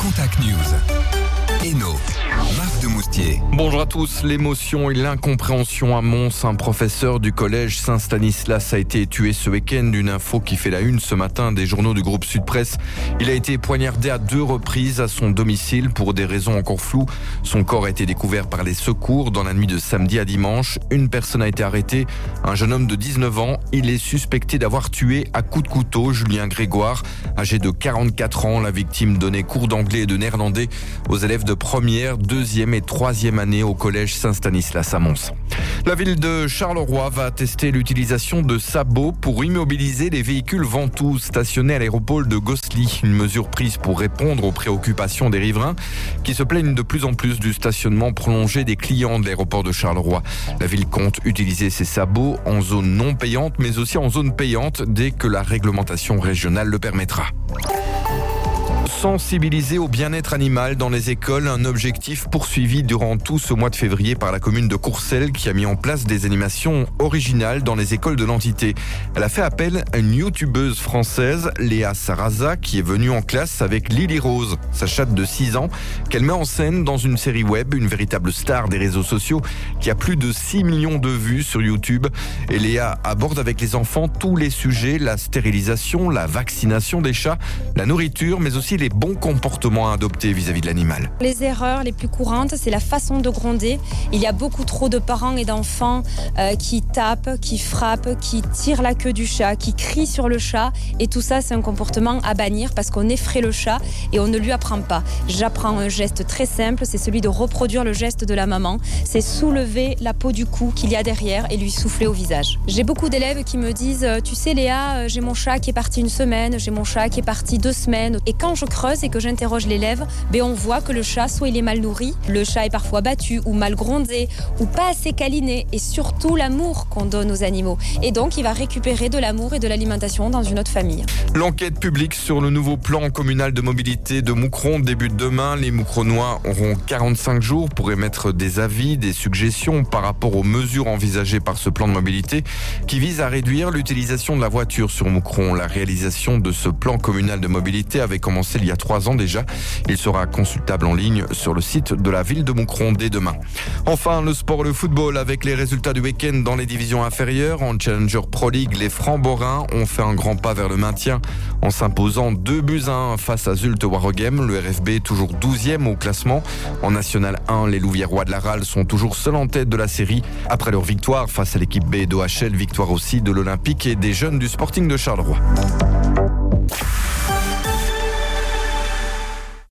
Contact News. Eno, Marc de Moustier. Bonjour à tous. L'émotion et l'incompréhension à Mons. Un professeur du collège Saint-Stanislas a été tué ce week-end. Une info qui fait la une ce matin des journaux du groupe Sud Presse. Il a été poignardé à deux reprises à son domicile pour des raisons encore floues. Son corps a été découvert par les secours dans la nuit de samedi à dimanche. Une personne a été arrêtée. Un jeune homme de 19 ans. Il est suspecté d'avoir tué à coups de couteau Julien Grégoire. Âgé de 44 ans, la victime donnait cours d'anglais et de néerlandais aux élèves de première, deuxième et troisième année au collège Saint-Stanislas à Mons. La ville de Charleroi va tester l'utilisation de sabots pour immobiliser les véhicules ventous stationnés à l'aéroport de Gossely. Une mesure prise pour répondre aux préoccupations des riverains qui se plaignent de plus en plus du stationnement prolongé des clients de l'aéroport de Charleroi. La ville compte utiliser ces sabots en zone non payante mais aussi en zone payante dès que la réglementation régionale le permettra sensibiliser au bien-être animal dans les écoles, un objectif poursuivi durant tout ce mois de février par la commune de Courcelles qui a mis en place des animations originales dans les écoles de l'entité. Elle a fait appel à une youtubeuse française, Léa Sarraza, qui est venue en classe avec Lily Rose, sa chatte de 6 ans, qu'elle met en scène dans une série web, une véritable star des réseaux sociaux qui a plus de 6 millions de vues sur YouTube. Et Léa aborde avec les enfants tous les sujets, la stérilisation, la vaccination des chats, la nourriture, mais aussi les bons comportements à adopter vis-à-vis de l'animal. Les erreurs les plus courantes, c'est la façon de gronder. Il y a beaucoup trop de parents et d'enfants euh, qui tapent, qui frappent, qui tirent la queue du chat, qui crient sur le chat. Et tout ça, c'est un comportement à bannir parce qu'on effraie le chat et on ne lui apprend pas. J'apprends un geste très simple, c'est celui de reproduire le geste de la maman. C'est soulever la peau du cou qu'il y a derrière et lui souffler au visage. J'ai beaucoup d'élèves qui me disent, euh, tu sais Léa, euh, j'ai mon chat qui est parti une semaine, j'ai mon chat qui est parti deux semaines. Et quand je creuse et que j'interroge l'élève, ben on voit que le chat, soit il est mal nourri, le chat est parfois battu ou mal grondé ou pas assez câliné et surtout l'amour qu'on donne aux animaux. Et donc il va récupérer de l'amour et de l'alimentation dans une autre famille. L'enquête publique sur le nouveau plan communal de mobilité de Moucron débute demain. Les Moucronois auront 45 jours pour émettre des avis, des suggestions par rapport aux mesures envisagées par ce plan de mobilité qui vise à réduire l'utilisation de la voiture sur Moucron. La réalisation de ce plan communal de mobilité avait commencé il y a trois ans déjà. Il sera consultable en ligne sur le site de la ville de Moucron dès demain. Enfin, le sport, le football avec les résultats du week-end dans les divisions inférieures. En Challenger Pro League, les Francs-Borins ont fait un grand pas vers le maintien en s'imposant 2 buts à 1 face à Zulte Warogem. Le RFB toujours 12e au classement. En National 1, les Louviérois de la RAL sont toujours seuls en tête de la série après leur victoire face à l'équipe B d'OHL, victoire aussi de l'Olympique et des jeunes du Sporting de Charleroi.